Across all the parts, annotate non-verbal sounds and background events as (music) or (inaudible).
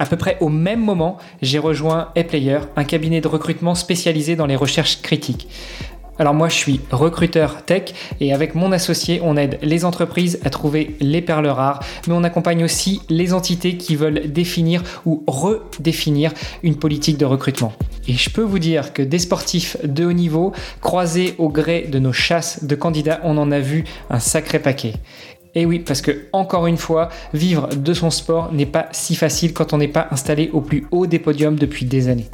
À peu près au même moment, j'ai rejoint ePlayer, un cabinet de recrutement spécialisé dans les recherches critiques. Alors moi je suis recruteur tech et avec mon associé on aide les entreprises à trouver les perles rares mais on accompagne aussi les entités qui veulent définir ou redéfinir une politique de recrutement. Et je peux vous dire que des sportifs de haut niveau croisés au gré de nos chasses de candidats on en a vu un sacré paquet. Et oui, parce que encore une fois, vivre de son sport n'est pas si facile quand on n'est pas installé au plus haut des podiums depuis des années.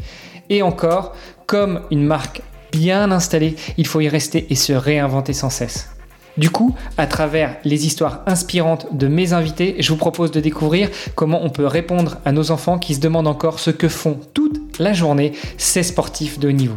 Et encore, comme une marque bien installée, il faut y rester et se réinventer sans cesse. Du coup, à travers les histoires inspirantes de mes invités, je vous propose de découvrir comment on peut répondre à nos enfants qui se demandent encore ce que font toute la journée ces sportifs de haut niveau.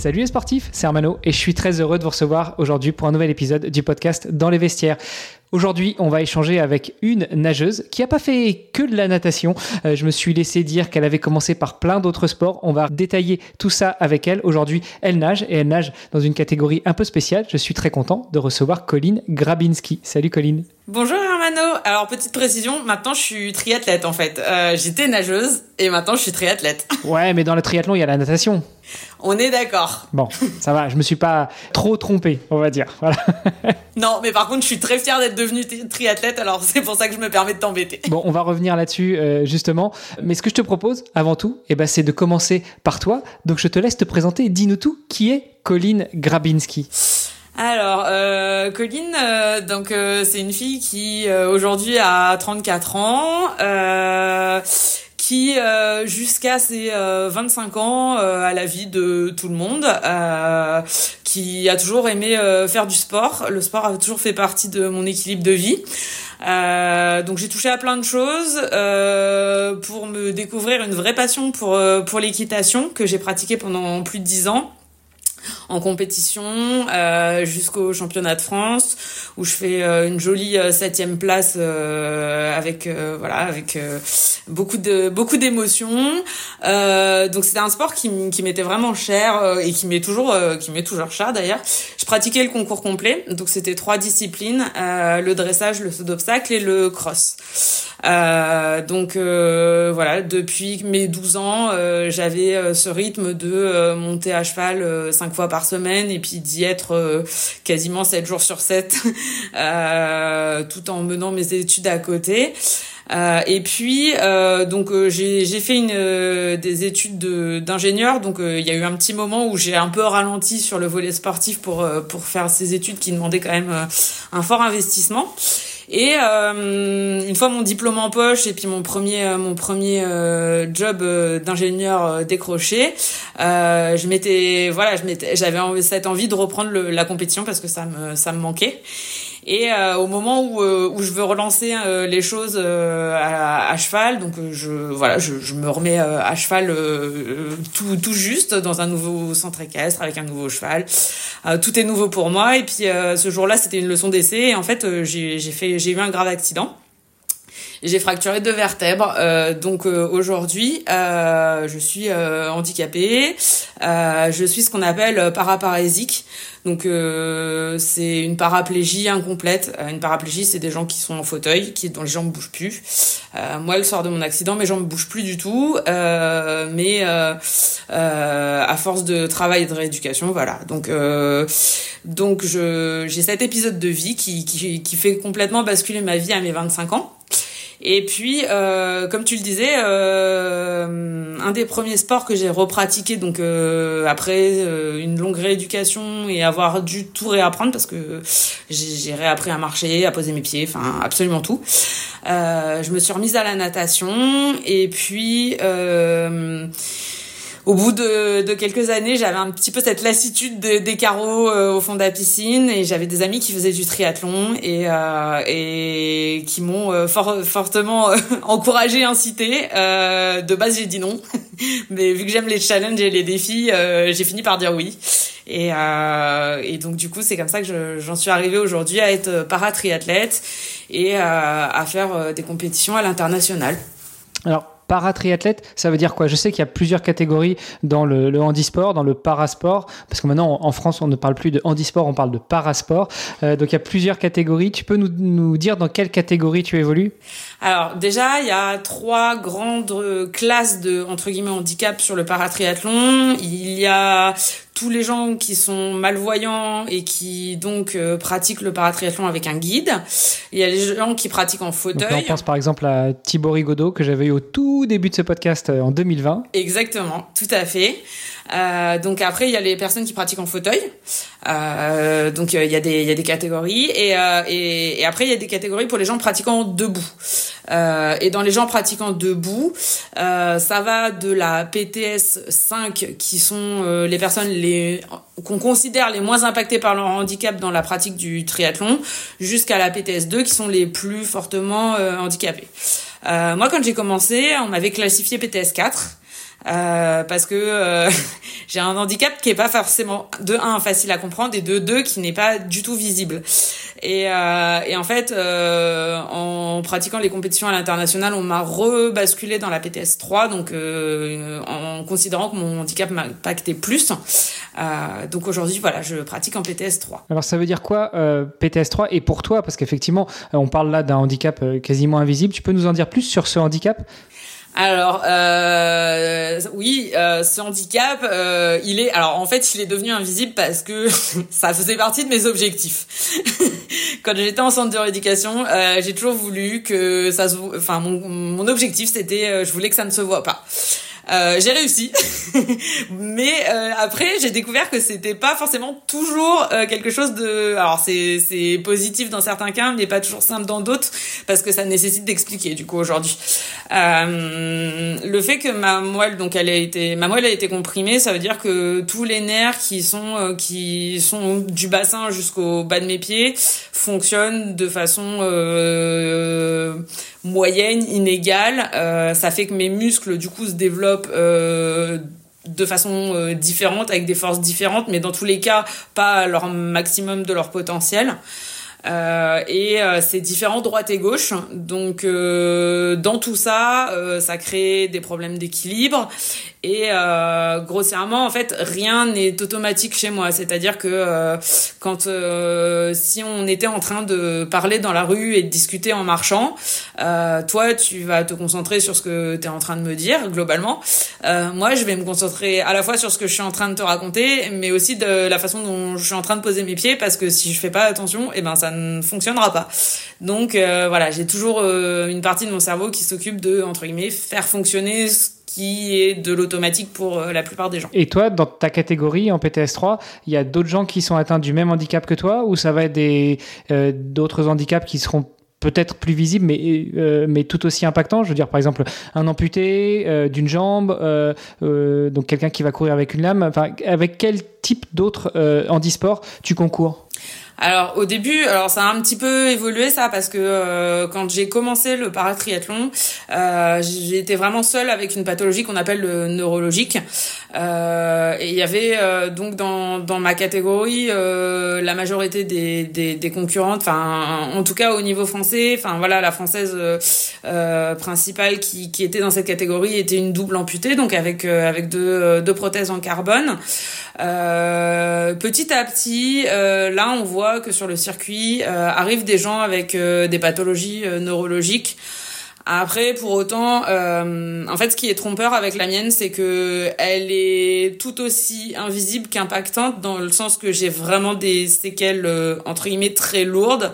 Salut les sportifs, c'est Armano et je suis très heureux de vous recevoir aujourd'hui pour un nouvel épisode du podcast Dans les vestiaires. Aujourd'hui, on va échanger avec une nageuse qui n'a pas fait que de la natation. Euh, je me suis laissé dire qu'elle avait commencé par plein d'autres sports. On va détailler tout ça avec elle. Aujourd'hui, elle nage et elle nage dans une catégorie un peu spéciale. Je suis très content de recevoir Colline Grabinski. Salut Colline. Bonjour Hermano. Alors petite précision, maintenant je suis triathlète en fait. Euh, J'étais nageuse et maintenant je suis triathlète. (laughs) Ouais, mais dans le triathlon, il y a la natation. On est d'accord. Bon, ça va, je me suis pas trop trompé, on va dire. Voilà. non, mais par contre, je suis très fière d'être devenue triathlète, alors c'est pour ça que je me permets de t'embêter. Bon, on va revenir là-dessus euh, justement. Mais ce que je te propose, avant tout, eh ben, c'est de commencer par toi. Donc je te laisse te présenter. Dis-nous tout. Qui est Colline Grabinski? Alors, euh, Colline, euh, donc euh, c'est une fille qui aujourd'hui a 34 ans, euh, qui jusqu'à ses 25 ans a la vie de tout le monde, qui a toujours aimé faire du sport. Le sport a toujours fait partie de mon équilibre de vie. donc j'ai touché à plein de choses pour me découvrir une vraie passion pour pour l'équitation que j'ai pratiquée pendant plus de 10 ans en compétition euh, jusqu'au championnat de France où je fais euh, une jolie euh, septième place euh, avec euh, voilà avec beaucoup de beaucoup d'émotions. Donc c'était un sport qui, qui m'était vraiment cher et qui m'est toujours qui m'est toujours cher d'ailleurs. Je pratiquais le concours complet donc c'était trois disciplines le dressage le saut d'obstacle et le cross. Donc voilà depuis mes 12 ans j'avais ce rythme de monter à cheval fois par semaine et puis d'y être euh, quasiment 7 jours sur 7 (laughs) euh, tout en menant mes études à côté. Euh, et puis euh, donc euh, j'ai fait une des études d'ingénieur donc il y a eu un petit moment où j'ai un peu ralenti sur le volet sportif pour pour faire ces études qui demandaient quand même un fort investissement. Et euh, une fois mon diplôme en poche et puis mon premier euh, mon premier euh, job d'ingénieur décroché, je m'étais voilà, je m'étais j'avais cette envie de reprendre la compétition parce que ça me ça me manquait. Et euh, au moment où, euh, où je veux relancer euh, les choses à, à, cheval, donc je voilà, je, je me remets à cheval tout, tout juste dans un nouveau centre équestre avec un nouveau cheval. tout est nouveau pour moi. Et puis ce jour-là, c'était une leçon d'essai. Et en fait, j'ai fait j'ai eu un grave accident. J'ai fracturé deux vertèbres. Euh, donc euh, aujourd'hui, euh, je suis euh, handicapée. je suis ce qu'on appelle paraparésique. Donc c'est une paraplégie incomplète. une paraplégie, c'est des gens qui sont en fauteuil, qui dont les jambes bougent plus. moi, le soir de mon accident, mes jambes bougent plus du tout. mais à force de travail et de rééducation, voilà. Donc donc je j'ai cet épisode de vie qui, qui qui fait complètement basculer ma vie à mes 25 ans. Et puis, euh, comme tu le disais, euh, un des premiers sports que j'ai repratiqué, donc euh, après euh, une longue rééducation et avoir dû tout réapprendre parce que j'ai réappris à marcher, à poser mes pieds, enfin absolument tout. je me suis remise à la natation et puis au bout de, de quelques années, j'avais un petit peu cette lassitude des carreaux euh, au fond de la piscine et j'avais des amis qui faisaient du triathlon et, euh, et qui m'ont euh, fort, fortement (laughs) encouragé, incité. de base, j'ai dit non, (laughs) mais vu que j'aime les challenges et les défis, j'ai fini par dire oui. Et, et donc du coup, c'est comme ça que j'en suis arrivée aujourd'hui à être para-triathlète et à faire des compétitions à l'international. Alors, Paratriathlète, ça veut dire quoi? Je sais qu'il y a plusieurs catégories dans le, handisport, dans le parasport, parce que maintenant en France on ne parle plus de handisport, on parle de parasport. Euh, donc il y a plusieurs catégories. Tu peux nous, nous dire dans quelle catégorie tu évolues? Alors déjà, il y a trois grandes classes de entre guillemets handicap sur le paratriathlon. Il y a tous les gens qui sont malvoyants et qui donc euh, pratiquent le paratriathlon avec un guide. Il y a les gens qui pratiquent en fauteuil. on pense par exemple à Thibaut Rigaudot que j'avais eu au tout début de ce podcast euh, en 2020. Exactement, tout à fait. Euh, donc après, il y a les personnes qui pratiquent en fauteuil. Euh, donc il y a des il y a des catégories et, euh, et, et après il y a des catégories pour les gens pratiquant debout. Euh, et dans les gens pratiquant debout, euh, ça va de la PTS 5 qui sont les personnes les qu'on considère les moins impactées par leur handicap dans la pratique du triathlon, jusqu'à la PTS 2 qui sont les plus fortement handicapés. moi, quand j'ai commencé, on m'avait classifié PTS 4. Euh, parce que euh, (laughs) j'ai un handicap qui est pas forcément de un facile à comprendre et de deux qui n'est pas du tout visible. Et, euh, et en fait, euh, en pratiquant les compétitions à l'international, on m'a rebasculé dans la PTS 3, donc en considérant que mon handicap m'impactait plus. donc aujourd'hui, voilà, je pratique en PTS 3. Alors ça veut dire quoi PTS 3 Et pour toi, parce qu'effectivement, on parle là d'un handicap quasiment invisible. Tu peux nous en dire plus sur ce handicap? Alors euh, oui, euh, ce handicap, euh, il est alors en fait il est devenu invisible parce que (laughs) ça faisait partie de mes objectifs. (laughs) Quand j'étais en centre de rééducation, euh, j'ai toujours voulu que ça se, enfin mon, mon objectif c'était, euh, je voulais que ça ne se voit pas. Euh, j'ai réussi, (laughs) mais euh, après j'ai découvert que c'était pas forcément toujours euh, quelque chose de. Alors c'est c'est positif dans certains cas, mais pas toujours simple dans d'autres parce que ça nécessite d'expliquer. Du coup aujourd'hui, le fait que ma moelle donc elle a été ma moelle été comprimée, ça veut dire que tous les nerfs qui sont qui sont du bassin jusqu'au bas de mes pieds fonctionnent de façon moyenne, inégale. Euh, ça fait que mes muscles, du coup, se développent euh, de façon euh, différente, avec des forces différentes, mais dans tous les cas, pas à leur maximum de leur potentiel. Et c'est différent droite et gauche. Donc dans tout ça, ça crée des problèmes d'équilibre. Et grossièrement, en fait, rien n'est automatique chez moi. C'est-à-dire que quand si on était en train de parler dans la rue et de discuter en marchant, toi, tu vas te concentrer sur ce que tu es en train de me dire globalement. moi, je vais me concentrer à la fois sur ce que je suis en train de te raconter, mais aussi de la façon dont je suis en train de poser mes pieds, parce que si je fais pas attention, eh ben ça ne fonctionnera pas. Donc euh, voilà, j'ai toujours euh, une partie de mon cerveau qui s'occupe de entre guillemets faire fonctionner qui est de l'automatique pour euh, la plupart des gens. Et toi, dans ta catégorie en PTS3, il y a d'autres gens qui sont atteints du même handicap que toi ou ça va être des d'autres handicaps qui seront peut-être plus visibles, mais, mais tout aussi impactants? Je veux dire, par exemple, un amputé d'une jambe, donc quelqu'un qui va courir avec une lame. Avec quel type d'autres handisports tu concours? Alors au début, alors ça a un petit peu évolué ça parce que euh, quand j'ai commencé le paratriathlon, euh, été vraiment seule avec une pathologie qu'on appelle le neurologique. Euh, et il y avait euh, donc dans, dans ma catégorie euh, la majorité des, des, des concurrentes, enfin en tout cas au niveau français, enfin voilà la française principale qui, qui était dans cette catégorie était une double amputée donc avec avec deux, deux prothèses en carbone. petit à petit, là on voit que sur le circuit euh, arrivent des gens avec euh, des pathologies euh, neurologiques. Après, pour autant, en fait, ce qui est trompeur avec la mienne, c'est que elle est tout aussi invisible qu'impactante dans le sens que j'ai vraiment des séquelles entre guillemets très lourdes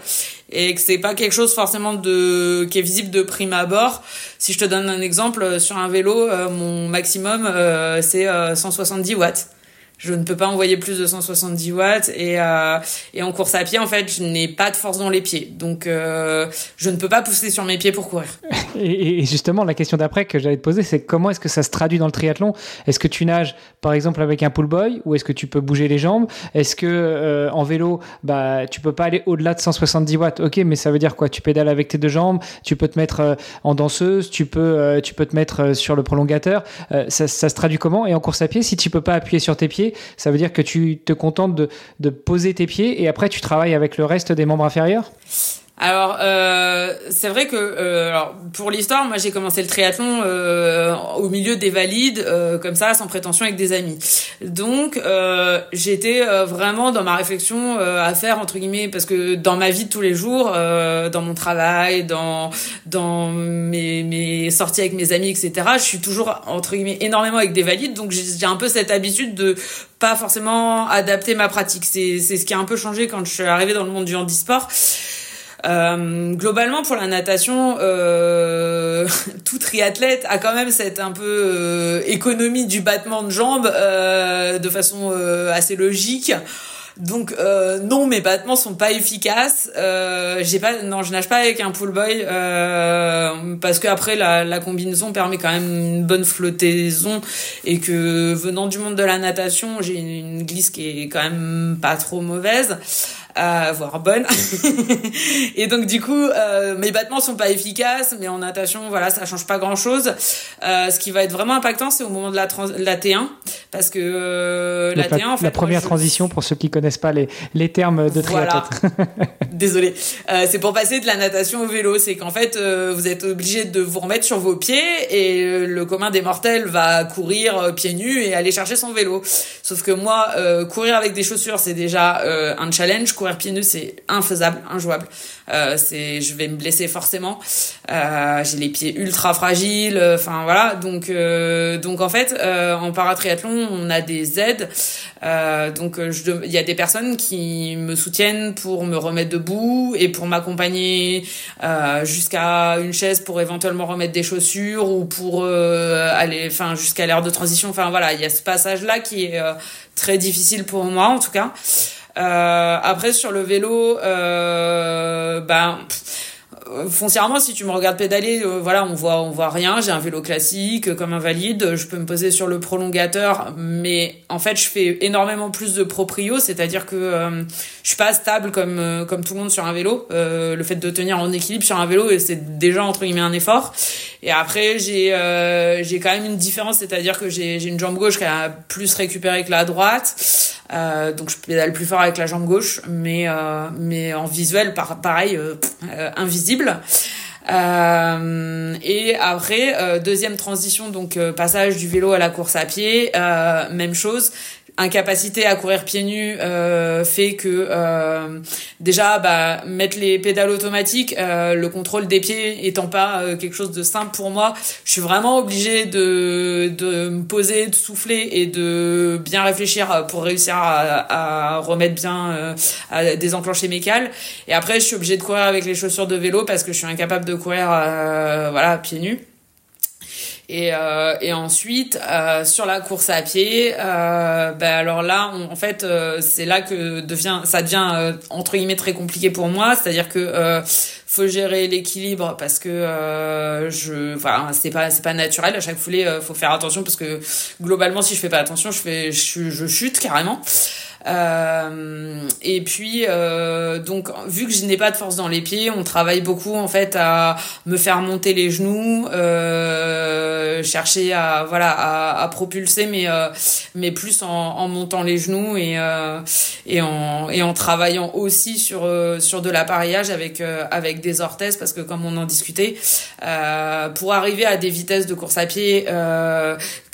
et que c'est pas quelque chose forcément de qui est visible de prime abord. Si je te donne un exemple, sur un vélo, mon maximum c'est 170 watts je ne peux pas envoyer plus de 170 watts et euh, et en course à pied en fait je n'ai pas de force dans les pieds. Donc euh, je ne peux pas pousser sur mes pieds pour courir. (laughs) Et, justement la question d'après que j'allais te poser c'est comment est-ce que ça se traduit dans le triathlon? Est-ce que tu nages par exemple avec un pull boy ou est-ce que tu peux bouger les jambes? Est-ce que euh, en vélo bah tu peux pas aller au-delà de 170 watts? Ok mais ça veut dire quoi? Tu pédales avec tes deux jambes, tu peux te mettre en danseuse, tu peux tu peux te mettre sur le prolongateur. Ça, ça se traduit comment? Et en course à pied si tu peux pas appuyer sur tes pieds ça veut dire que tu te contentes de, poser tes pieds et après tu travailles avec le reste des membres inférieurs? Alors euh, c'est vrai que euh, alors, pour l'histoire, moi j'ai commencé le triathlon euh, au milieu des valides, comme ça, sans prétention, avec des amis. Donc j'étais vraiment dans ma réflexion à faire entre guillemets, parce que dans ma vie de tous les jours, dans mon travail, dans dans mes, mes sorties avec mes amis, etc. Je suis toujours entre guillemets énormément avec des valides, donc j'ai un peu cette habitude de pas forcément adapter ma pratique. C'est c'est ce qui a un peu changé quand je suis arrivée dans le monde du handisport. Euh, globalement, pour la natation, euh, (laughs) tout triathlète a quand même cette un peu euh, économie du battement de jambes euh, de façon euh, assez logique. Donc euh, non, mes battements sont pas efficaces. J'ai pas, non, je nage pas avec un pull boy parce que après la, la, combinaison permet quand même une bonne flottaison et que venant du monde de la natation, j'ai une glisse qui est quand même pas trop mauvaise euh, voire bonne. (laughs) et donc du coup, euh, mes battements sont pas efficaces, mais en natation, voilà, ça change pas grand chose. Euh, ce qui va être vraiment impactant, c'est au moment de la, la T1, parce que euh, la T1, en fait, la première transition pour ceux qui connaissent pas les les termes de triathlète. Voilà. (laughs) Désolé. C'est pour passer de la natation au vélo, c'est qu'en fait, vous êtes obligé de vous remettre sur vos pieds et le commun des mortels va courir pieds nus et aller chercher son vélo. Sauf que moi, courir avec des chaussures, c'est déjà un challenge courir pieds nus, c'est infaisable, injouable. Euh, c'est, je vais me blesser forcément. Euh, j'ai les pieds ultra fragiles. Enfin voilà. Donc euh, donc en fait, euh, en paratriathlon, on a des aides. Euh, donc il y a des personnes qui me soutiennent pour me remettre debout et pour m'accompagner jusqu'à une chaise pour éventuellement remettre des chaussures ou pour aller, enfin jusqu'à l'heure de transition. Enfin voilà, il y a ce passage là qui est très difficile pour moi en tout cas. Euh, après sur le vélo, euh, ben foncièrement, si tu me regardes pédaler, euh, voilà, on voit, on voit rien. J'ai un vélo classique, comme un valide. Je peux me poser sur le prolongateur, mais en fait, je fais énormément plus de proprio, c'est-à-dire que euh, je suis pas stable comme euh, comme tout le monde sur un vélo. le fait de tenir en équilibre sur un vélo, c'est déjà entre guillemets un effort. Et après, j'ai j'ai quand même une différence, c'est-à-dire que j'ai j'ai une jambe gauche qui a plus récupéré que la droite, donc je pédale plus fort avec la jambe gauche, mais mais en visuel, par, pareil, invisible. Euh, et après, euh, deuxième transition, donc euh, passage du vélo à la course à pied, même chose incapacité à courir pieds nus euh, fait que euh, déjà bah, mettre les pédales automatiques, euh, le contrôle des pieds étant pas quelque chose de simple pour moi, je suis vraiment obligée de, de me poser, de souffler et de bien réfléchir pour réussir à, remettre bien, à désenclencher mes cales. Et après, je suis obligée de courir avec les chaussures de vélo parce que je suis incapable de courir voilà pieds nus. Et, euh, et ensuite, euh, sur la course à pied, euh, ben alors là, en fait, euh, c'est là que devient, ça devient euh, entre guillemets très compliqué pour moi. C'est-à-dire que euh, faut gérer l'équilibre parce que je, enfin, c'est pas c'est pas naturel. À chaque foulée, faut faire attention parce que globalement, si je fais pas attention, je fais, je, je chute carrément. Euh, et puis euh, donc vu que je n'ai pas de force dans les pieds, on travaille beaucoup en fait à me faire monter les genoux, euh, chercher à voilà à, à propulser mais euh, mais plus en, en, montant les genoux et euh, et en et en travaillant aussi sur sur de l'appareillage avec avec des orthèses parce que comme on en discutait pour arriver à des vitesses de course à pied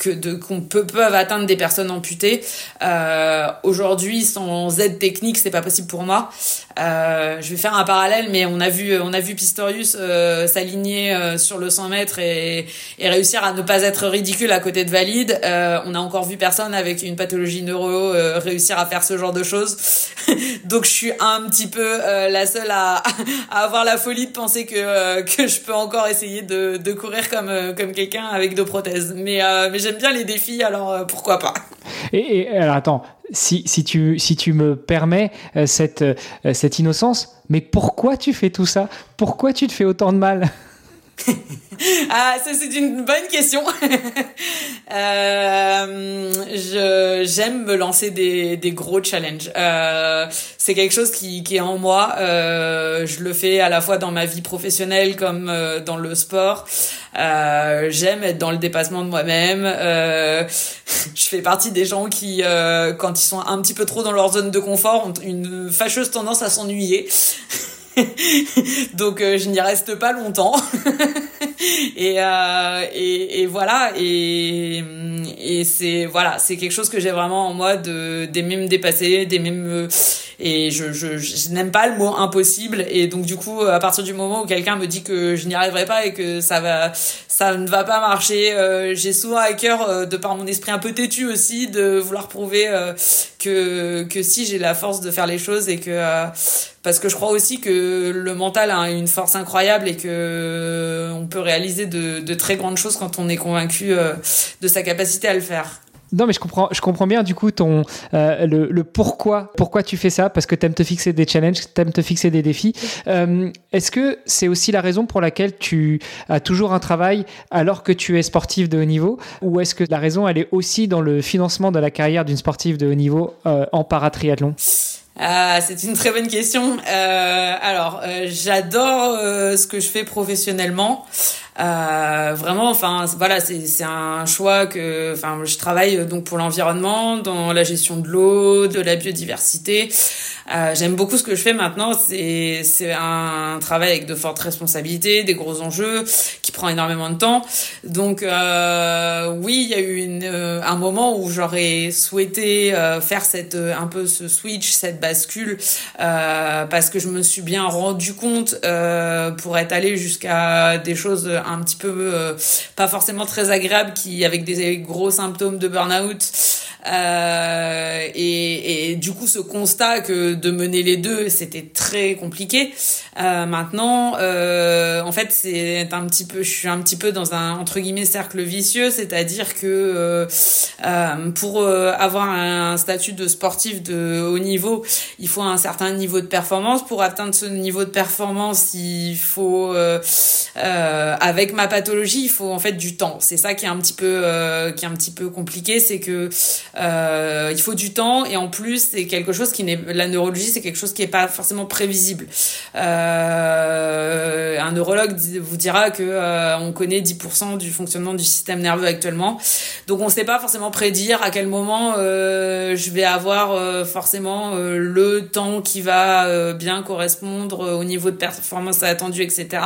que qu'on peut peuvent atteindre des personnes amputées. Euh, Aujourd'hui, sans aide technique, c'est pas possible pour moi. Euh, je vais faire un parallèle, mais on a vu on a vu Pistorius euh, s'aligner sur le 100 mètres et, réussir à ne pas être ridicule à côté de Valide. On a encore vu personne avec une pathologie neuro réussir à faire ce genre de choses. (laughs) Donc je suis un petit peu la seule à, (laughs) à, avoir la folie de penser que que je peux encore essayer de, de courir comme comme quelqu'un avec deux prothèses. Mais mais j'aime bien les défis, alors pourquoi pas. Et, et alors attends, si, si, tu, si tu me permets euh, cette, euh, cette innocence, mais pourquoi tu fais tout ça? Pourquoi tu te fais autant de mal? (laughs) (laughs) ah, ça c'est une bonne question. (laughs) euh, j'aime me lancer des, des gros challenges. Euh, c'est quelque chose qui, qui est en moi. Euh, je le fais à la fois dans ma vie professionnelle comme euh, dans le sport. Euh, j'aime être dans le dépassement de moi-même. Euh, (laughs) je fais partie des gens qui, quand ils sont un petit peu trop dans leur zone de confort, ont une fâcheuse tendance à s'ennuyer. (laughs) Donc je n'y reste pas longtemps. (laughs) et, euh, et, et voilà. Et, et c'est voilà. C'est quelque chose que j'ai vraiment en moi d'aimer me dépasser d'aimer me et je, je, je n'aime pas le mot impossible. Et donc du coup à partir du moment où quelqu'un me dit que je n'y arriverai pas et que ça va ça ne va pas marcher euh, j'ai souvent à cœur euh, de par mon esprit un peu têtu aussi de vouloir prouver euh, que que si j'ai la force de faire les choses et que euh, parce que je crois aussi que le mental a une force incroyable et que on peut réaliser de, de très grandes choses quand on est convaincu de sa capacité à le faire. Non, mais je comprends, je comprends bien du coup ton euh, le, le, pourquoi, pourquoi tu fais ça, parce que t'aimes te fixer des challenges, t'aimes te fixer des défis. Euh, Est-ce que c'est aussi la raison pour laquelle tu as toujours un travail alors que tu es sportif de haut niveau, ou est-ce que la raison elle est aussi dans le financement de la carrière d'une sportive de haut niveau euh, en paratriathlon? Ah, c'est une très bonne question. Euh, alors, euh, j'adore euh, ce que je fais professionnellement. Euh, vraiment, enfin, voilà, c'est un choix que, enfin, je travaille donc pour l'environnement, dans la gestion de l'eau, de la biodiversité. Euh, J'aime beaucoup ce que je fais maintenant. C'est c'est un travail avec de fortes responsabilités, des gros enjeux, qui prend énormément de temps. Donc euh, oui, il y a eu une, euh, un moment où j'aurais souhaité euh, faire cette un peu ce switch, cette bascule, parce que je me suis bien rendu compte pour être allé jusqu'à des choses un petit peu pas forcément très agréables, qui avec des gros symptômes de burn-out. Euh, et, et, du coup, ce constat que de mener les deux, c'était très compliqué. Euh, maintenant, euh, en fait, c'est un petit peu, je suis un petit peu dans un entre guillemets cercle vicieux, c'est-à-dire que euh, euh pour euh, avoir un statut de sportif de haut niveau, il faut un certain niveau de performance. Pour atteindre ce niveau de performance, il faut, avec ma pathologie, il faut en fait du temps. C'est ça qui est un petit peu, qui est un petit peu compliqué, c'est que euh, il faut du temps et en plus c'est quelque chose qui n'est la neurologie c'est quelque chose qui est pas forcément prévisible. Euh, un neurologue vous dira que euh, on connaît 10% du fonctionnement du système nerveux actuellement, donc on ne sait pas forcément prédire à quel moment euh, je vais avoir euh, forcément euh, le temps qui va bien correspondre au niveau de performance attendu, etc.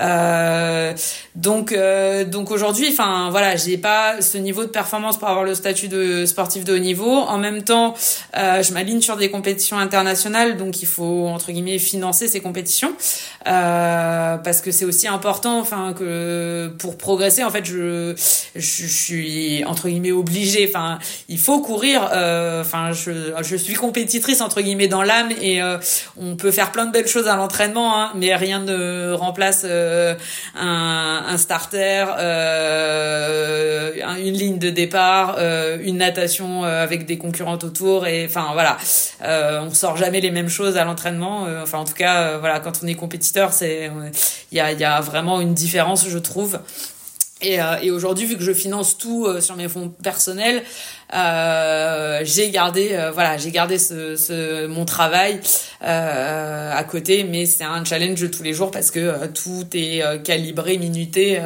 Euh, donc euh, donc aujourd'hui, enfin voilà, j'ai pas ce niveau de performance pour avoir le statut de sportif de haut niveau. En même temps, euh, je m'aligne sur des compétitions internationales, donc il faut entre guillemets financer ces compétitions parce que c'est aussi important, enfin que pour progresser, en fait, je je, suis entre guillemets obligée. Enfin, il faut courir. Enfin, je je suis compétitrice entre guillemets dans l'âme et on peut faire plein de belles choses à l'entraînement, hein, mais rien ne remplace euh, un, starter, euh, une ligne de départ, euh, une natation avec des concurrentes autour et enfin voilà, on sort jamais les mêmes choses à l'entraînement. enfin en tout cas voilà quand on est compétiteur c'est il y a, vraiment une différence je trouve. Et aujourd'hui, vu que je finance tout sur mes fonds personnels, euh, j'ai gardé euh, voilà j'ai gardé ce, mon travail euh, à côté mais c'est un challenge de tous les jours parce que tout est calibré minuté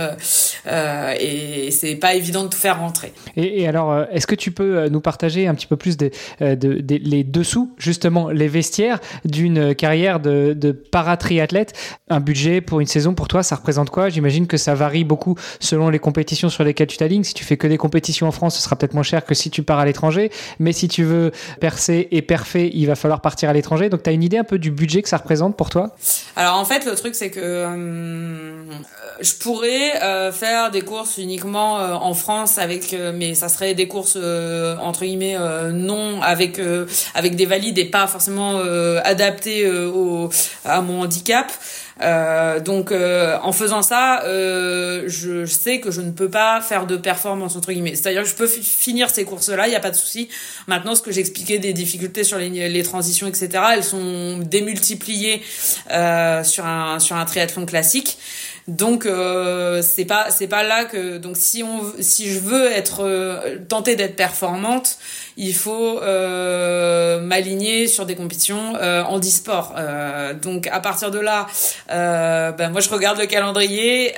et c'est pas évident de tout faire rentrer. Et, alors est-ce que tu peux nous partager un petit peu plus des, de, de, les dessous justement les vestiaires d'une carrière de, de paratriathlète? Un budget pour une saison pour toi ça représente quoi? J'imagine que ça varie beaucoup selon les compétitions sur lesquelles tu t'alignes. Si tu fais que des compétitions en France ce sera peut-être moins cher que si tu pars à l'étranger. Mais si tu veux percer et perfer, il va falloir partir à l'étranger. Donc, tu as une idée un peu du budget que ça représente pour toi? Alors, en fait, le truc, c'est que euh, je pourrais euh, faire des courses uniquement euh, en France avec, mais ça serait des courses entre guillemets non avec avec des valides et pas forcément adaptées à mon handicap. Euh, donc euh, en faisant ça, euh, je sais que je ne peux pas faire de performance entre guillemets. C'est-à-dire que je peux finir ces courses-là, il n'y a pas de souci. Maintenant, ce que j'expliquais des difficultés sur les, les, transitions, etc., elles sont démultipliées euh, sur un sur un triathlon classique. Donc euh, c'est pas c'est pas là que donc si on si je veux être euh, tenter d'être performante, il faut euh, m'aligner sur des compétitions euh, en e-sport. Euh, donc à partir de là, euh, ben moi je regarde le calendrier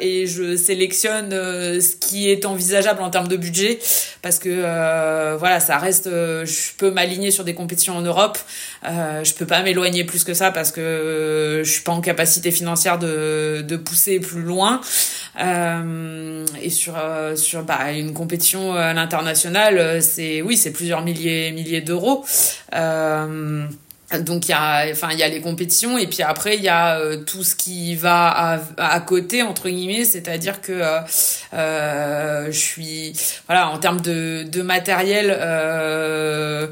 et je sélectionne ce qui est envisageable en termes de budget parce que voilà ça reste, je peux m'aligner sur des compétitions en Europe, je peux pas m'éloigner plus que ça parce que je suis pas en capacité financière de, de pousser plus loin. Euh, et sur euh, sur bah, une compétition à l'international, c'est oui, c'est plusieurs milliers milliers d'euros. Euh, donc il y a enfin il y a les compétitions et puis après il y a euh, tout ce qui va à, à côté entre guillemets. C'est-à-dire que euh, euh je suis voilà en termes de, de matériel euh,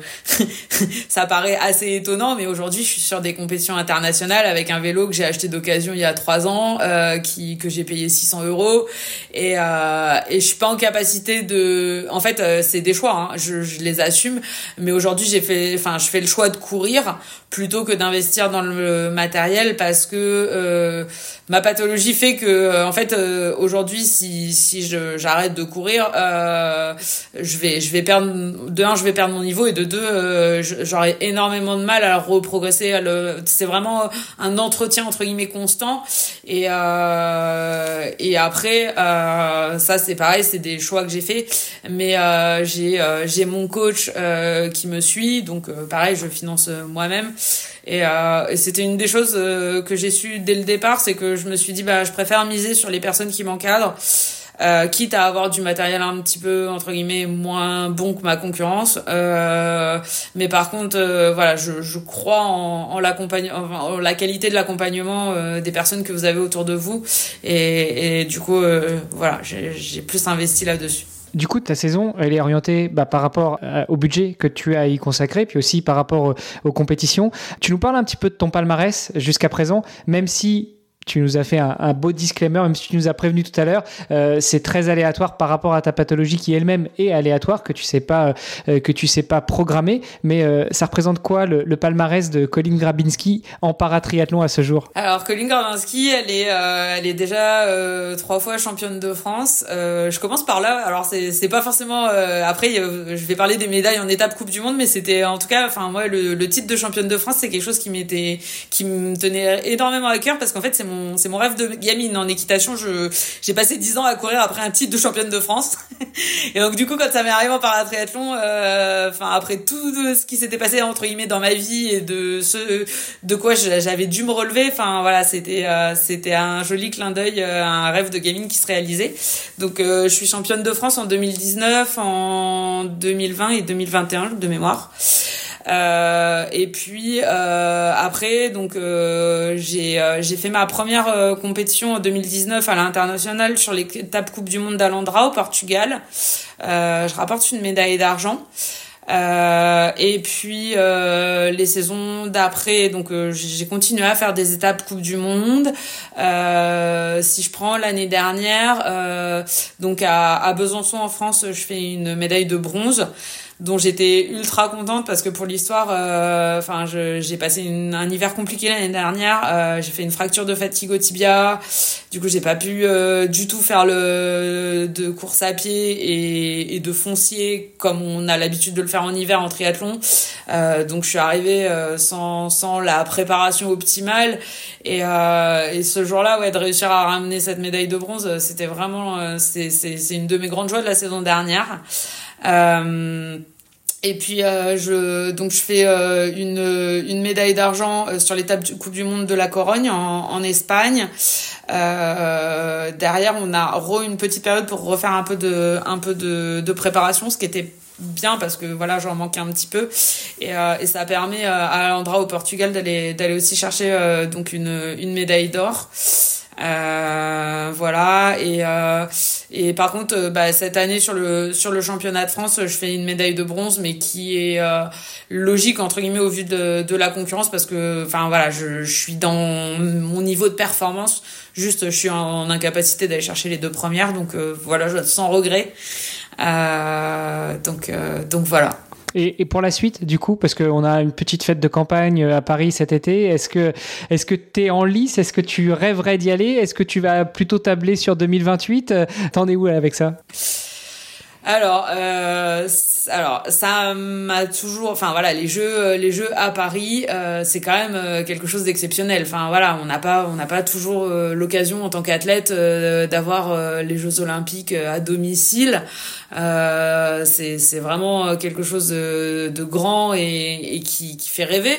(laughs) ça paraît assez étonnant mais aujourd'hui je suis sur des compétitions internationales avec un vélo que j'ai acheté d'occasion il y a trois ans euh, qui que j'ai payé 600 euros. Et et je suis pas en capacité de en fait c'est des choix hein, je, je les assume. Mais aujourd'hui j'ai fait enfin je fais le choix de courir plutôt que d'investir dans le matériel parce que euh, ma pathologie fait que euh, en fait euh, aujourd'hui si si je j'arrête de courir euh, je vais je vais perdre de un je vais perdre mon niveau et de deux euh, j'aurai énormément de mal à reprogresser c'est vraiment un entretien entre guillemets constant. Et et après ça c'est pareil c'est des choix que j'ai fait mais j'ai j'ai mon coach qui me suit. Donc pareil je finance moi-même et, euh, et c'était une des choses euh, que j'ai su dès le départ, c'est que je me suis dit bah je préfère miser sur les personnes qui m'encadrent. Euh, quitte à avoir du matériel un petit peu entre guillemets moins bon que ma concurrence euh, mais par contre euh, voilà je, je crois en, en l'accompagnement en la qualité de l'accompagnement euh, des personnes que vous avez autour de vous et, et du coup euh, voilà j'ai plus investi là dessus du coup, ta saison, elle est orientée bah, par rapport euh, au budget que tu as y consacré, puis aussi par rapport aux compétitions. Tu nous parles un petit peu de ton palmarès jusqu'à présent, même si tu nous as fait un, beau disclaimer, même si tu nous as prévenu tout à l'heure, euh, c'est très aléatoire par rapport à ta pathologie qui elle-même est aléatoire, que tu sais euh, tu sais pas programmer. Mais euh, ça représente quoi le, palmarès de Colin Grabinski en paratriathlon à ce jour? Alors Colin Grabinski, elle est, elle est déjà trois fois championne de France. je commence par là. Alors c'est, c'est pas forcément. après, je vais parler des médailles en étape Coupe du Monde, mais c'était en tout cas, enfin moi, le, le titre de championne de France, c'est quelque chose qui qui me tenait énormément à cœur parce qu'en fait, c'est mon c'est mon rêve de gamine en équitation. Je j'ai passé dix ans à courir après un titre de championne de France. (laughs) et donc du coup quand ça m'est arrivé en paratriathlon, euh, enfin après tout ce qui s'était passé entre guillemets dans ma vie et de ce de quoi j'avais dû me relever, enfin voilà c'était euh, c'était un joli clin d'œil, euh, un rêve de gamine qui se réalisait. Donc euh, je suis championne de France en 2019, en 2020 et 2021 de mémoire. Euh, et puis euh, après, donc euh, j'ai euh, j'ai fait ma première euh, compétition en 2019 à l'international sur l'étape Coupe du Monde d'Alandra au Portugal. je rapporte une médaille d'argent. Euh, et puis euh, les saisons d'après, donc euh, j'ai continué à faire des étapes Coupe du Monde. si je prends l'année dernière, donc à, à, Besançon en France, je fais une médaille de bronze. Dont j'étais ultra contente parce que pour l'histoire, euh, enfin, j'ai passé une, un hiver compliqué l'année dernière. Euh, j'ai fait une fracture de fatigue au tibia. Du coup, j'ai pas pu euh, du tout faire le de course à pied et, et de foncier comme on a l'habitude de le faire en hiver en triathlon. donc, je suis arrivée sans sans la préparation optimale et, et ce jour-là, ouais, de réussir à ramener cette médaille de bronze, c'était vraiment c'est une de mes grandes joies de la saison dernière. Euh, et puis euh, je donc je fais euh, une, une médaille d'argent sur l'étape du Coupe du Monde de la Corogne en, Espagne. derrière, on a re une petite période pour refaire un peu de un peu de, de préparation, ce qui était bien parce que voilà j'en manquais un petit peu et, et ça permet à Alondra au Portugal d'aller d'aller aussi chercher donc une une médaille d'or euh, voilà et euh, et par contre euh, bah, cette année sur le sur le championnat de France je fais une médaille de bronze mais qui est euh, logique entre guillemets au vu de, de la concurrence parce que enfin voilà je, je suis dans mon niveau de performance. Juste je suis en, incapacité d'aller chercher les deux premières donc voilà sans regret. Donc donc voilà et, pour la suite, du coup, parce qu'on a une petite fête de campagne euh, à Paris cet été, est-ce que est-ce que tu es en lice? Est-ce que tu rêverais d'y aller? Est-ce que tu vas plutôt tabler sur 2028 euh, T'en es où avec ça? Alors, euh, alors ça m'a toujours, enfin voilà, les jeux, les jeux à Paris, c'est quand même quelque chose d'exceptionnel. Enfin voilà, on n'a pas, on n'a pas toujours l'occasion en tant qu'athlète d'avoir les Jeux Olympiques à domicile. C'est c'est vraiment quelque chose de, de grand et, et qui, qui fait rêver.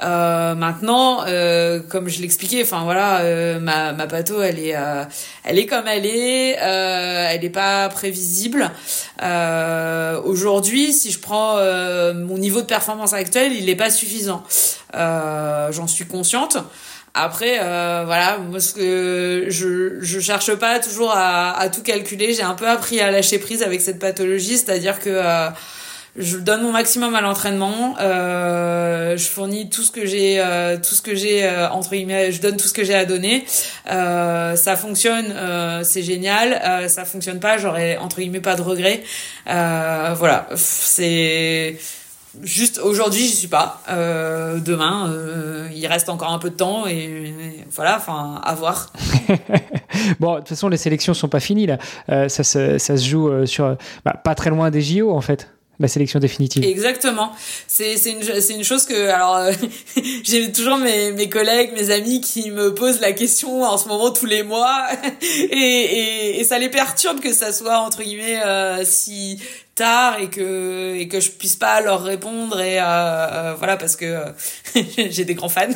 maintenant, comme je l'expliquais, enfin voilà, ma ma pato, elle est, elle est comme elle est, elle n'est pas prévisible. Euh, Aujourd'hui, si je prends euh, mon niveau de performance actuel, il n'est pas suffisant. Euh, J'en suis consciente. Après, euh, voilà, moi, ce que je je cherche pas toujours à, à tout calculer. J'ai un peu appris à lâcher prise avec cette pathologie, c'est-à-dire que euh, je donne mon maximum à l'entraînement. Euh, je fournis tout ce que j'ai, euh, tout ce que j'ai euh, entre guillemets. Je donne tout ce que j'ai à donner. Euh, ça fonctionne, euh, c'est génial. Euh, ça fonctionne pas, j'aurais entre guillemets pas de regrets. voilà, c'est juste aujourd'hui j'y suis pas. demain, il reste encore un peu de temps et, voilà, enfin à voir. (laughs) bon, de toute façon les sélections sont pas finies là. ça, se, ça se joue sur bah, pas très loin des JO en fait la sélection définitive. Exactement. C'est une une chose que alors (laughs) j'ai toujours mes mes collègues, mes amis qui me posent la question en ce moment tous les mois (laughs) et et, et ça les perturbe que ça soit entre guillemets euh, si tard et que et que je puisse pas leur répondre et euh, euh voilà parce que (laughs) j'ai des grands fans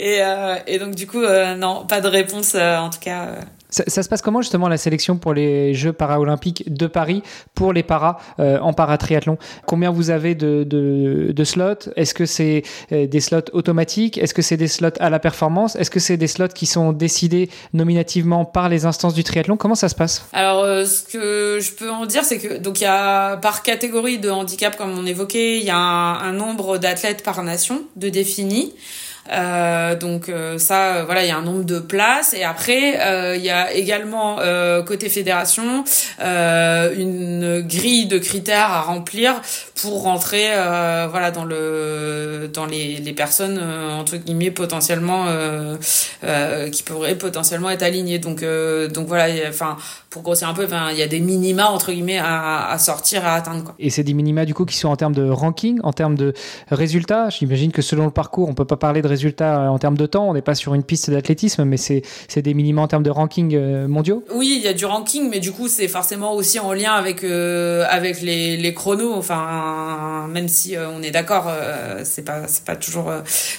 et et donc du coup non pas de réponse en tout cas ça, se passe comment justement la sélection pour les Jeux paralympiques de Paris pour les paras euh, en paratriathlon? Combien vous avez de, de, de slots? Est-ce que c'est euh, des slots automatiques? Est-ce que c'est des slots à la performance? Est-ce que c'est des slots qui sont décidés nominativement par les instances du triathlon? Comment ça se passe? Alors euh, ce que je peux en dire c'est que donc il y a par catégorie de handicap comme on évoquait, il y a un nombre d'athlètes par nation de définis. Euh, donc euh, ça, euh, voilà, il y a un nombre de places. Et après, euh, il y a également côté fédération une grille de critères à remplir pour rentrer, voilà, dans le dans les, les personnes entre guillemets potentiellement qui pourraient potentiellement être alignées. Donc donc voilà, enfin pour grossir un peu, il y a des minima entre guillemets à, à sortir à atteindre. Quoi. Et c'est des minima du coup qui sont en termes de ranking, en termes de résultats. J'imagine que selon le parcours, on peut pas parler de résultats euh, en termes de temps. On n'est pas sur une piste d'athlétisme, mais c'est des minima en termes de ranking euh, mondiaux? Oui, il y a du ranking, mais du coup, c'est forcément aussi en lien avec euh, avec les, les chronos. Enfin, même si on est d'accord, c'est pas c'est pas toujours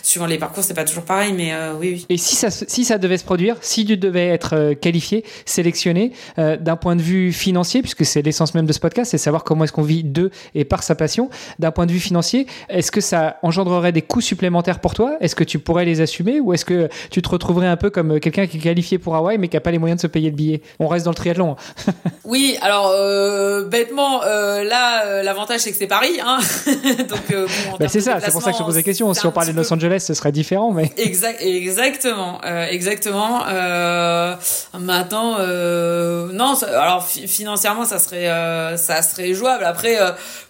suivant les parcours, c'est pas toujours pareil, mais oui, oui. Et si ça si ça devait se produire, si tu devais être qualifié, sélectionné d'un point de vue financier, puisque c'est l'essence même de ce podcast, c'est savoir comment est-ce qu'on vit de et par sa passion. D'un point de vue financier, est-ce que ça engendrerait des coûts supplémentaires pour toi? Est-ce que tu pourrais les assumer? Ou est-ce que tu te retrouverais un peu comme quelqu'un qui est qualifié pour Hawaï mais qui n'a pas les moyens de se payer le billet? On reste dans le triathlon. (laughs) oui, alors euh, bêtement, euh, là, euh, l'avantage c'est que c'est Paris hein. (laughs) Donc bah, c'est ça, c'est pour ça que je te pose la question. Si on parlait de Los Angeles, ce serait différent, mais. (laughs) Exact, exactement, exactement. maintenant, non, alors financièrement, ça serait, ça serait jouable. Après,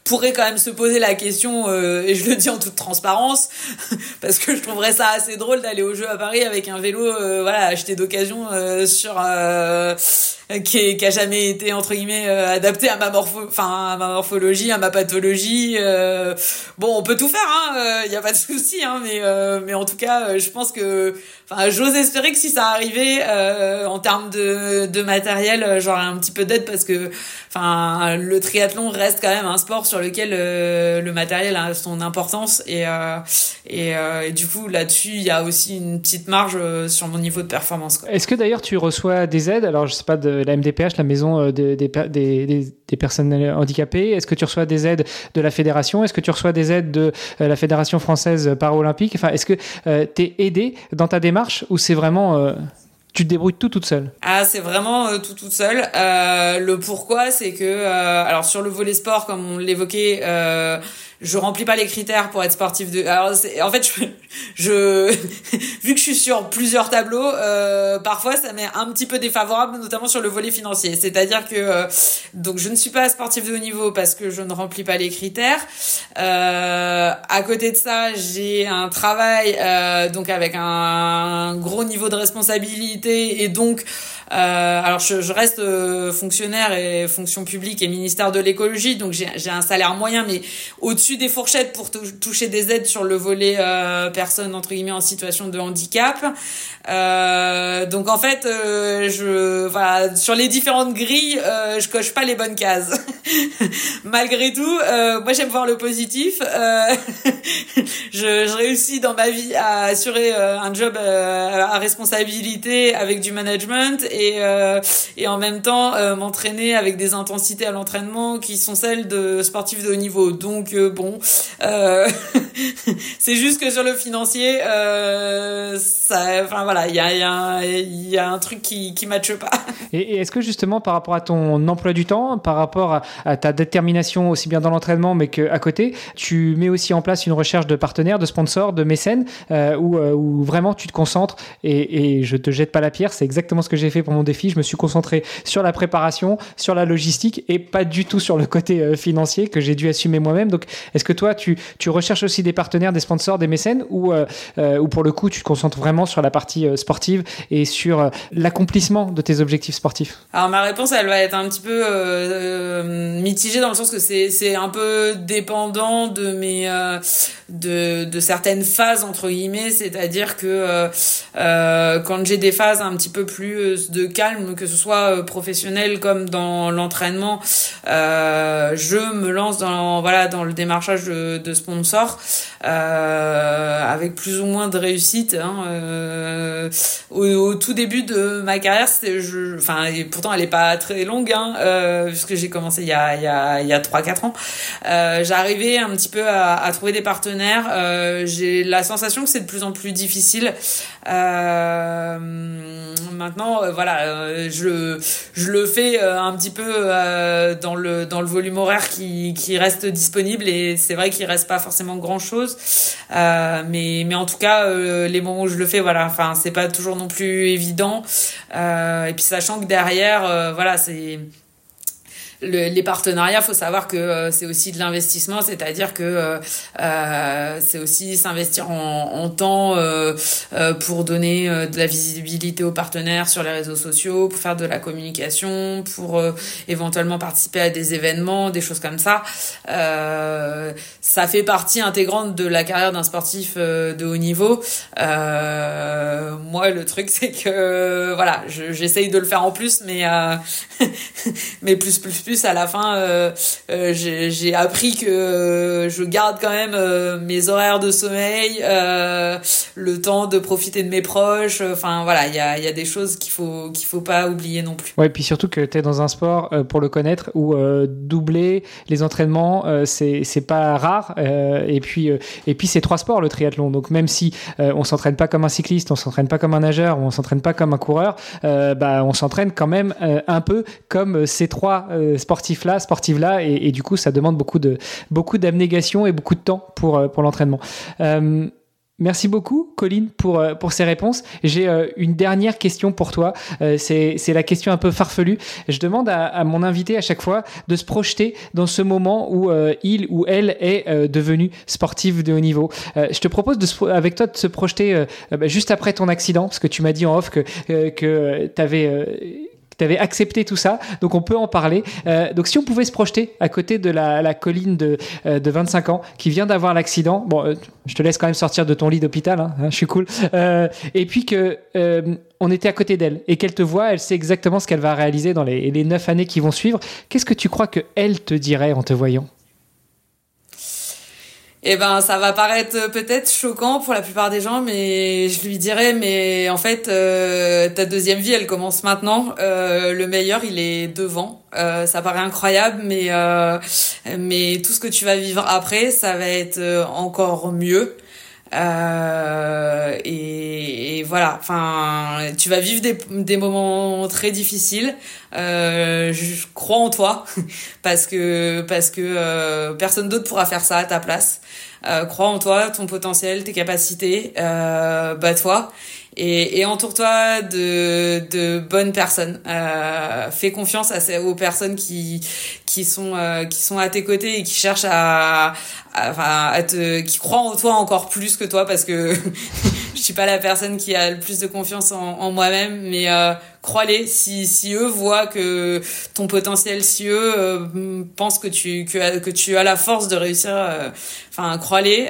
pourrait quand même se poser la question, et je le dis en toute transparence, (laughs) parce que je trouverais ça assez drôle d'aller au jeu à Paris avec un vélo, voilà, acheté d'occasion sur qui, qui a jamais été entre guillemets euh, adapté à ma morpho enfin à ma morphologie à ma pathologie euh, bon on peut tout faire hein il euh, y a pas de souci hein mais mais en tout cas je pense que enfin j'ose espérer que si ça arrivait en termes de matériel j'aurais un petit peu d'aide parce que enfin le triathlon reste quand même un sport sur lequel le matériel a son importance et et, et, du coup là-dessus il y a aussi une petite marge sur mon niveau de performance est-ce que d'ailleurs tu reçois des aides? Alors je sais pas de la MDPH, la maison euh, des, des, des, personnes handicapées. Est-ce que tu reçois des aides de la fédération? Est-ce que tu reçois des aides de euh, la fédération française paralympique? Enfin, est-ce que euh, tu es aidé dans ta démarche ou c'est vraiment tu te débrouilles tout toute seule Ah, c'est vraiment tout toute seule. le pourquoi, c'est que alors sur le volet sport, comme on l'évoquait, je remplis pas les critères pour être sportif de alors en fait je, je (laughs) vu que je suis sur plusieurs tableaux euh, parfois ça m'est un petit peu défavorable notamment sur le volet financier. C'est-à-dire que euh, donc je ne suis pas sportif de haut niveau parce que je ne remplis pas les critères. Euh, à côté de ça j'ai un travail euh, donc avec un gros niveau de responsabilité et donc euh, alors je, je reste euh, fonctionnaire et fonction publique et ministère de l'écologie, donc j'ai un salaire moyen, mais au-dessus des fourchettes pour toucher des aides sur le volet euh, personnes entre guillemets en situation de handicap. Euh, donc en fait, euh, je sur les différentes grilles, euh, je coche pas les bonnes cases. (laughs) Malgré tout, moi j'aime voir le positif. (laughs) je, je, réussis dans ma vie à assurer un job à responsabilité avec du management et et en même temps m'entraîner avec des intensités à l'entraînement qui sont celles de sportifs de haut niveau. Donc bon, (laughs) c'est juste que sur le financier, ça, enfin voilà il y a, y a, un truc qui qui matche pas. (laughs) Et, est-ce que justement par rapport à ton emploi du temps, par rapport à, ta détermination aussi bien dans l'entraînement mais qu'à côté, tu mets aussi en place une recherche de partenaires, de sponsors, de mécènes, euh, où, euh, où, vraiment tu te concentres et, et je te jette pas la pierre, c'est exactement ce que j'ai fait pour mon défi. Je me suis concentré sur la préparation, sur la logistique et pas du tout sur le côté euh, financier que j'ai dû assumer moi-même. Donc, est-ce que toi, tu, recherches aussi des partenaires, des sponsors, des mécènes ou, ou pour le coup, tu te concentres vraiment sur la partie euh, sportive et sur euh, l'accomplissement de tes objectifs sportifs? Alors ma réponse, elle va être un petit peu euh, mitigée dans le sens que c'est un peu dépendant de mes de de certaines phases entre guillemets, c'est-à-dire que quand j'ai des phases un petit peu plus de calme, que ce soit professionnel comme dans l'entraînement, je me lance dans voilà dans le démarchage de, de sponsors avec plus ou moins de réussite. Hein, euh, au, tout début de ma carrière, je, enfin, pourtant elle est pas très longue, hein, euh, puisque j'ai commencé il y a, il y a, il y a 3-4 ans. Euh, J'arrivais un petit peu à trouver des partenaires. Euh, j'ai la sensation que c'est de plus en plus difficile. Euh, maintenant, euh, voilà, je, je le fais un petit peu dans le dans le volume horaire qui, qui reste disponible et c'est vrai qu'il reste pas forcément grand chose, mais mais en tout cas les moments où je le fais, voilà, enfin c'est pas toujours non plus évident. Et puis sachant que derrière, voilà, c'est les partenariats, faut savoir que euh, c'est aussi de l'investissement, c'est-à-dire que euh, euh c'est aussi s'investir en, temps pour donner de la visibilité aux partenaires sur les réseaux sociaux, pour faire de la communication, pour éventuellement participer à des événements, des choses comme ça. ça fait partie intégrante de la carrière d'un sportif de haut niveau. moi, le truc, c'est que voilà, j'essaye de le faire en plus, mais (laughs) mais plus plus plus à la fin, euh, euh, j'ai appris que euh, je garde quand même mes horaires de sommeil, le temps de profiter de mes proches. Enfin, voilà, il y a, des choses qu'il faut qu'il faut pas oublier non plus. Ouais, puis surtout que tu es dans un sport, pour le connaître, où doubler les entraînements, c'est c'est pas rare. rare. et puis, et puis c'est trois sports le triathlon. Donc même si on s'entraîne pas comme un cycliste, on s'entraîne pas comme un nageur, on s'entraîne pas comme un coureur, bah on s'entraîne quand même un peu comme ces trois sportifs là, sportives là, et, du coup ça demande beaucoup de beaucoup d'abnégation et beaucoup de temps pour pour l'entraînement. Merci beaucoup, Colline, pour, euh, pour ces réponses. J'ai euh, une dernière question pour toi. Euh, c'est la question un peu farfelue. Je demande à, mon invité à chaque fois de se projeter dans ce moment où il ou elle est devenu sportif de haut niveau. je te propose de, avec toi de se projeter bah, juste après ton accident, parce que tu m'as dit en off que, que tu avais tu avais accepté tout ça, donc on peut en parler. Euh, donc si on pouvait se projeter à côté de la, colline de, euh, de 25 ans qui vient d'avoir l'accident, bon, euh, je te laisse quand même sortir de ton lit d'hôpital, hein, hein je suis cool, et puis que on était à côté d'elle et qu'elle te voit, elle sait exactement ce qu'elle va réaliser dans les, les neuf années qui vont suivre. Qu'est-ce que tu crois que elle te dirait en te voyant? Eh ben, ça va paraître peut-être choquant pour la plupart des gens, mais je lui dirais, mais en fait, euh, ta deuxième vie, elle commence maintenant. Euh, le meilleur, il est devant. Euh, ça paraît incroyable, mais mais tout ce que tu vas vivre après, ça va être encore mieux. Et, et, voilà, enfin, tu vas vivre des, moments très difficiles. je crois en toi (laughs) parce que parce que personne d'autre pourra faire ça à ta place. Euh, crois en toi, ton potentiel, tes capacités, euh, bats-toi et, et entoure-toi de, de bonnes personnes. Euh, fais confiance à ces, aux personnes qui qui sont euh, qui sont à tes côtés et qui cherchent à, à, à te qui croient en toi encore plus que toi parce que (laughs) je suis pas la personne qui a le plus de confiance en, en moi-même mais euh, crois-les si si eux voient que ton potentiel si eux euh, pensent que tu que, que tu as la force de réussir euh, enfin crois-les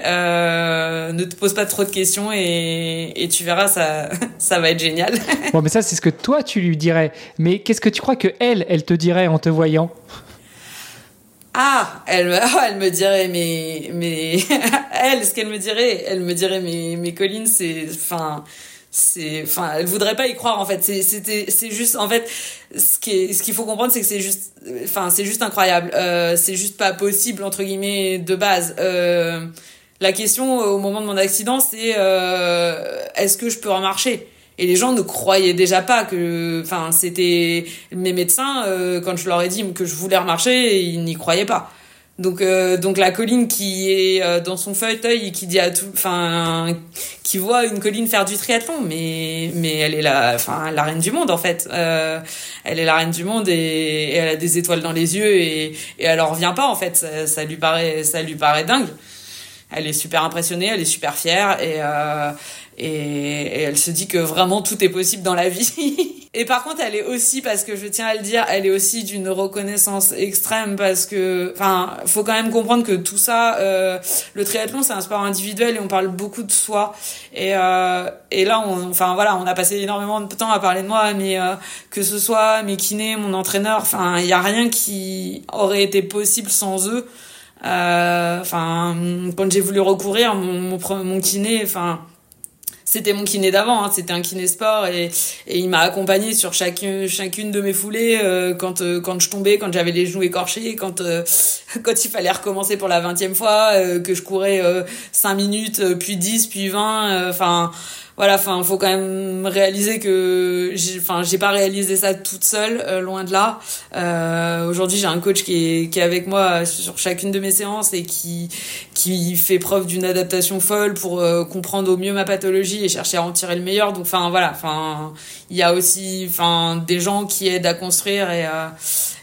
ne te pose pas trop de questions et, et tu verras ça (laughs) ça va être génial. Bon mais ça c'est ce que toi tu lui dirais. Mais qu'est-ce que tu crois que elle elle te dirait en te voyant? Ah, elle, (laughs) elle me dirait, mais, mais, (laughs) elle, ce qu'elle me dirait, elle me dirait, mais, mais Colline, c'est, enfin, c'est, enfin, elle voudrait pas y croire, en fait. C'était, c'est juste, en fait, ce qui ce qu'il faut comprendre, c'est que c'est juste, enfin, c'est juste incroyable. Euh, c'est juste pas possible, entre guillemets, de base. Euh, la question au moment de mon accident, c'est, euh, est-ce que je peux remarcher? Et les gens ne croyaient déjà pas que, enfin, c'était mes médecins euh, quand je leur ai dit que je voulais remarcher, ils n'y croyaient pas. Donc, euh, donc la colline qui est euh, dans son fauteuil et qui dit à tout, enfin, qui voit une colline faire du triathlon, mais mais elle est la, enfin, la reine du monde en fait. elle est la reine du monde et, elle a des étoiles dans les yeux et, et elle en revient pas en fait. Ça, ça lui paraît, ça lui paraît dingue. Elle est super impressionnée, elle est super fière et et, elle se dit que vraiment tout est possible dans la vie. (laughs) et par contre, elle est aussi, parce que je tiens à le dire, elle est aussi d'une reconnaissance extrême parce que, enfin, faut quand même comprendre que tout ça, euh, le triathlon, c'est un sport individuel et on parle beaucoup de soi. Et, euh, et là, on, enfin voilà, on a passé énormément de temps à parler de moi, mais euh, que ce soit mes kinés, mon entraîneur, enfin, il y a rien qui aurait été possible sans eux. Euh, enfin, quand j'ai voulu recourir, mon, mon, mon kiné, enfin c'était mon kiné d'avant, hein, c'était un kiné sport et, et il m'a accompagné sur chacune, chacune de mes foulées euh, quand, euh, quand je tombais, quand j'avais les genoux écorchés, quand, euh, (laughs) quand il fallait recommencer pour la vingtième fois, que je courais 5 minutes, puis 10, puis 20, enfin voilà enfin faut quand même réaliser que j'ai enfin j'ai pas réalisé ça toute seule euh, loin de là. Euh, aujourd'hui j'ai un coach qui est qui est avec moi sur chacune de mes séances et qui qui fait preuve d'une adaptation folle pour euh, comprendre au mieux ma pathologie et chercher à en tirer le meilleur. Donc enfin voilà enfin il y a aussi enfin des gens qui aident à construire et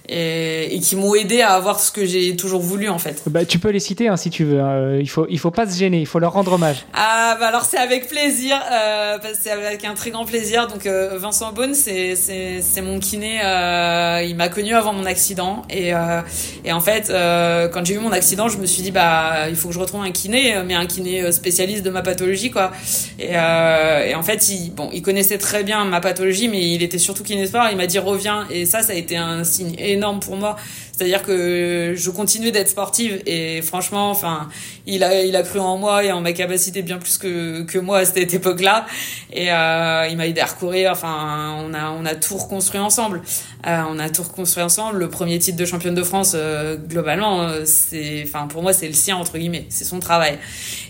et, et qui m'ont aidé à avoir ce que j'ai toujours voulu en fait. Bah, tu peux les citer hein, si tu veux. Hein. Il faut il faut pas se gêner, il faut leur rendre hommage. Ah bah alors c'est avec plaisir, euh, c'est avec un très grand plaisir. Donc euh, Vincent Beaune, c'est c'est c'est mon kiné. Euh, il m'a connu avant mon accident et euh, et en fait euh, quand j'ai eu mon accident, je me suis dit bah il faut que je retrouve un kiné, mais un kiné spécialiste de ma pathologie quoi. Et, et en fait il bon il connaissait très bien ma pathologie, mais il était surtout kiné sport. Il m'a dit reviens et ça ça a été un signe énorme pour moi C'est-à-dire que je continue d'être sportive et franchement, enfin, il a, il a cru en moi et en ma capacité bien plus que, que moi à cette époque-là. Et euh, il m'a aidé à recourir. Enfin, on a, on a tout reconstruit ensemble. Euh, on a tout reconstruit ensemble. Le premier titre de championne de France, euh, globalement, c'est, enfin, pour moi, c'est le sien entre guillemets. C'est son travail.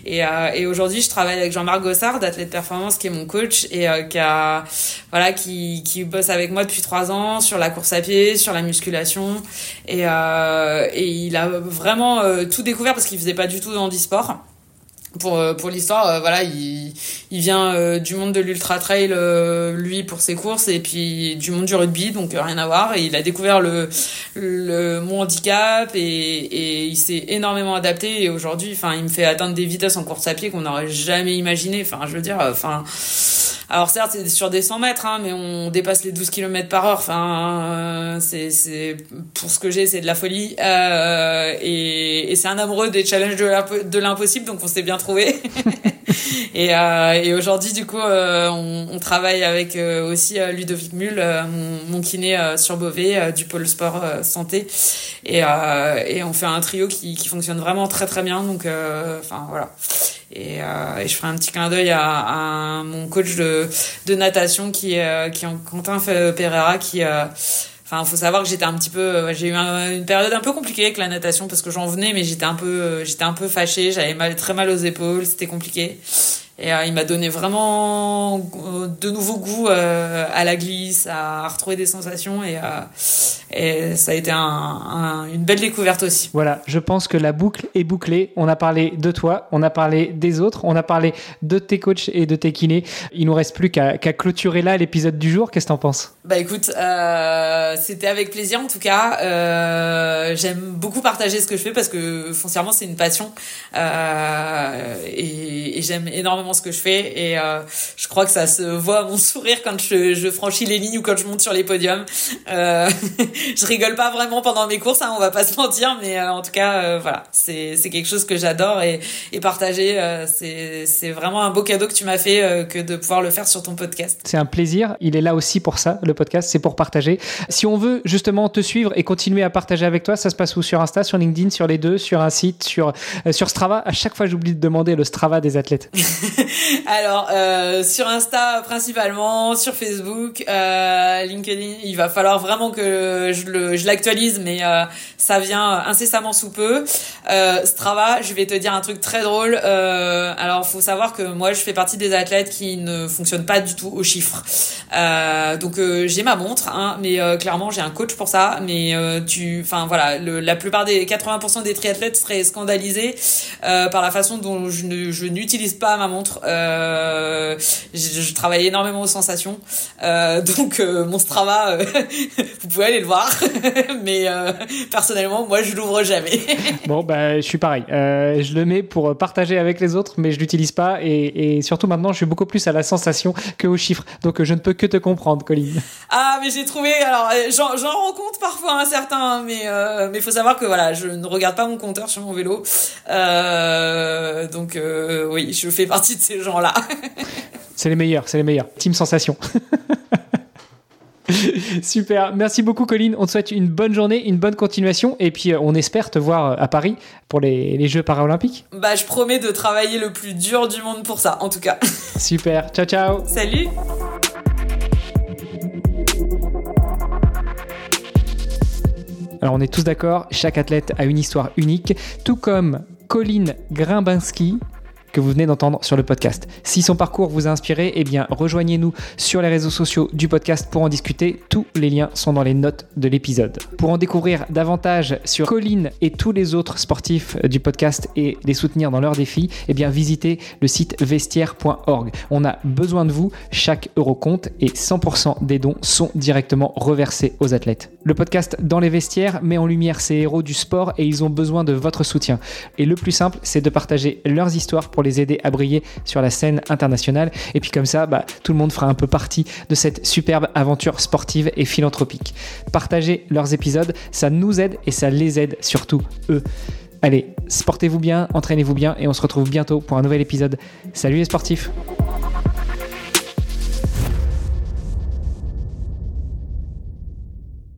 Et, et aujourd'hui, je travaille avec Jean-Marc Gossard, d'Athlète Performance, qui est mon coach et qui a, voilà, qui, qui bosse avec moi depuis trois ans sur la course à pied, sur la musculation. Et il a vraiment tout découvert parce qu'il faisait pas du tout d'handisport. Pour euh, pour l'histoire euh, voilà il il vient euh, du monde de l'ultra trail lui pour ses courses et puis du monde du rugby donc rien à voir. Et il a découvert le mon handicap et et il s'est énormément adapté. Et aujourd'hui il me fait atteindre des vitesses en course à pied qu'on n'aurait jamais imaginé enfin je veux dire enfin alors certes, c'est sur des 100 mètres, hein, mais on dépasse les 12 km par heure. Enfin, euh, c'est, c'est pour ce que j'ai, c'est de la folie. Euh, et, et c'est un amoureux des challenges de l'impossible, donc on s'est bien trouvé. (laughs) et, euh, et aujourd'hui, du coup, euh, on, on, travaille avec euh, aussi Ludovic Mull, mon, mon, kiné sur Beauvais du pôle sport santé, et, et on fait un trio qui, qui fonctionne vraiment très très bien. Donc, enfin voilà. Et, euh, et, je ferai un petit clin d'œil à, à, mon coach de, de natation qui est qui est Quentin Pereira qui euh, Enfin, faut savoir que j'étais un petit peu, j'ai eu une période un peu compliquée avec la natation parce que j'en venais, mais j'étais un peu, j'étais un peu fâchée, j'avais mal, très mal aux épaules, c'était compliqué. Et euh, il m'a donné vraiment euh, de nouveaux goûts euh, à la glisse, à retrouver des sensations et, et ça a été un, une belle découverte aussi. Voilà, je pense que la boucle est bouclée. On a parlé de toi, on a parlé des autres, on a parlé de tes coachs et de tes kinés. Il nous reste plus qu'à clôturer là l'épisode du jour. Qu'est-ce que t'en penses? Bah écoute, c'était avec plaisir en tout cas. J'aime beaucoup partager ce que je fais parce que foncièrement c'est une passion et, et j'aime énormément ce que je fais et euh, je crois que ça se voit à mon sourire quand je, je, franchis les lignes ou quand je monte sur les podiums. Euh, (laughs) je rigole pas vraiment pendant mes courses, hein, on va pas se mentir, mais euh, en tout cas, euh, voilà, c'est c'est quelque chose que j'adore et, et partager, euh, c'est c'est vraiment un beau cadeau que tu m'as fait que de pouvoir le faire sur ton podcast. C'est un plaisir. Il est là aussi pour ça, le podcast, c'est pour partager. Si on veut justement te suivre et continuer à partager avec toi, ça se passe où? Sur Insta, sur LinkedIn, sur les deux, sur un site, sur sur Strava. À chaque fois, j'oublie de demander le Strava des athlètes. (laughs) (laughs) Alors euh, sur Insta principalement, sur Facebook, euh, LinkedIn, il va falloir vraiment que je l'actualise, mais euh, ça vient incessamment sous peu. Strava, je vais te dire un truc très drôle. Alors faut savoir que moi je fais partie des athlètes qui ne fonctionnent pas du tout aux chiffres. Donc j'ai ma montre, hein, mais clairement j'ai un coach pour ça. Mais tu, enfin voilà, la plupart des 80% des triathlètes seraient scandalisés par la façon dont je n'utilise pas ma montre euh, je, je, travaille énormément aux sensations. Euh, donc euh, mon Strava, (laughs) vous pouvez aller le voir. (laughs) Mais personnellement, moi, je l'ouvre jamais. (laughs) bon, bah, je suis pareil. je le mets pour partager avec les autres, mais je l'utilise pas. Et, et, surtout maintenant, je suis beaucoup plus à la sensation que aux chiffres. Donc je ne peux que te comprendre, Colline. Ah, mais j'ai trouvé. Alors, j'en rencontre parfois un certain, mais mais faut savoir que voilà, je ne regarde pas mon compteur sur mon vélo. donc oui, je fais partie de ces gens-là. (laughs) c'est les meilleurs, c'est les meilleurs. Team Sensation. (laughs) Super, merci beaucoup Colline. On te souhaite une bonne journée, une bonne continuation et puis euh, on espère te voir euh, à Paris pour les, les, Jeux paralympiques. Bah je promets de travailler le plus dur du monde pour ça en tout cas. (laughs) Super, ciao ciao. Salut. Alors on est tous d'accord, chaque athlète a une histoire unique, tout comme Colline Grimbinski, que vous venez d'entendre sur le podcast. Si son parcours vous a inspiré, eh bien rejoignez-nous sur les réseaux sociaux du podcast pour en discuter. Tous les liens sont dans les notes de l'épisode. Pour en découvrir davantage sur Colline et tous les autres sportifs du podcast et les soutenir dans leurs défis, eh bien visitez le site vestiaire.org. On a besoin de vous, chaque euro compte et 100% des dons sont directement reversés aux athlètes. Le podcast Dans les vestiaires met en lumière ces héros du sport et ils ont besoin de votre soutien. Et le plus simple, c'est de partager leurs histoires les aider à briller sur la scène internationale. Et puis comme ça, bah, tout le monde fera un peu partie de cette superbe aventure sportive et philanthropique. Partagez leurs épisodes, ça nous aide et ça les aide surtout eux. Allez, sportez-vous bien, entraînez-vous bien et on se retrouve bientôt pour un nouvel épisode. Salut les sportifs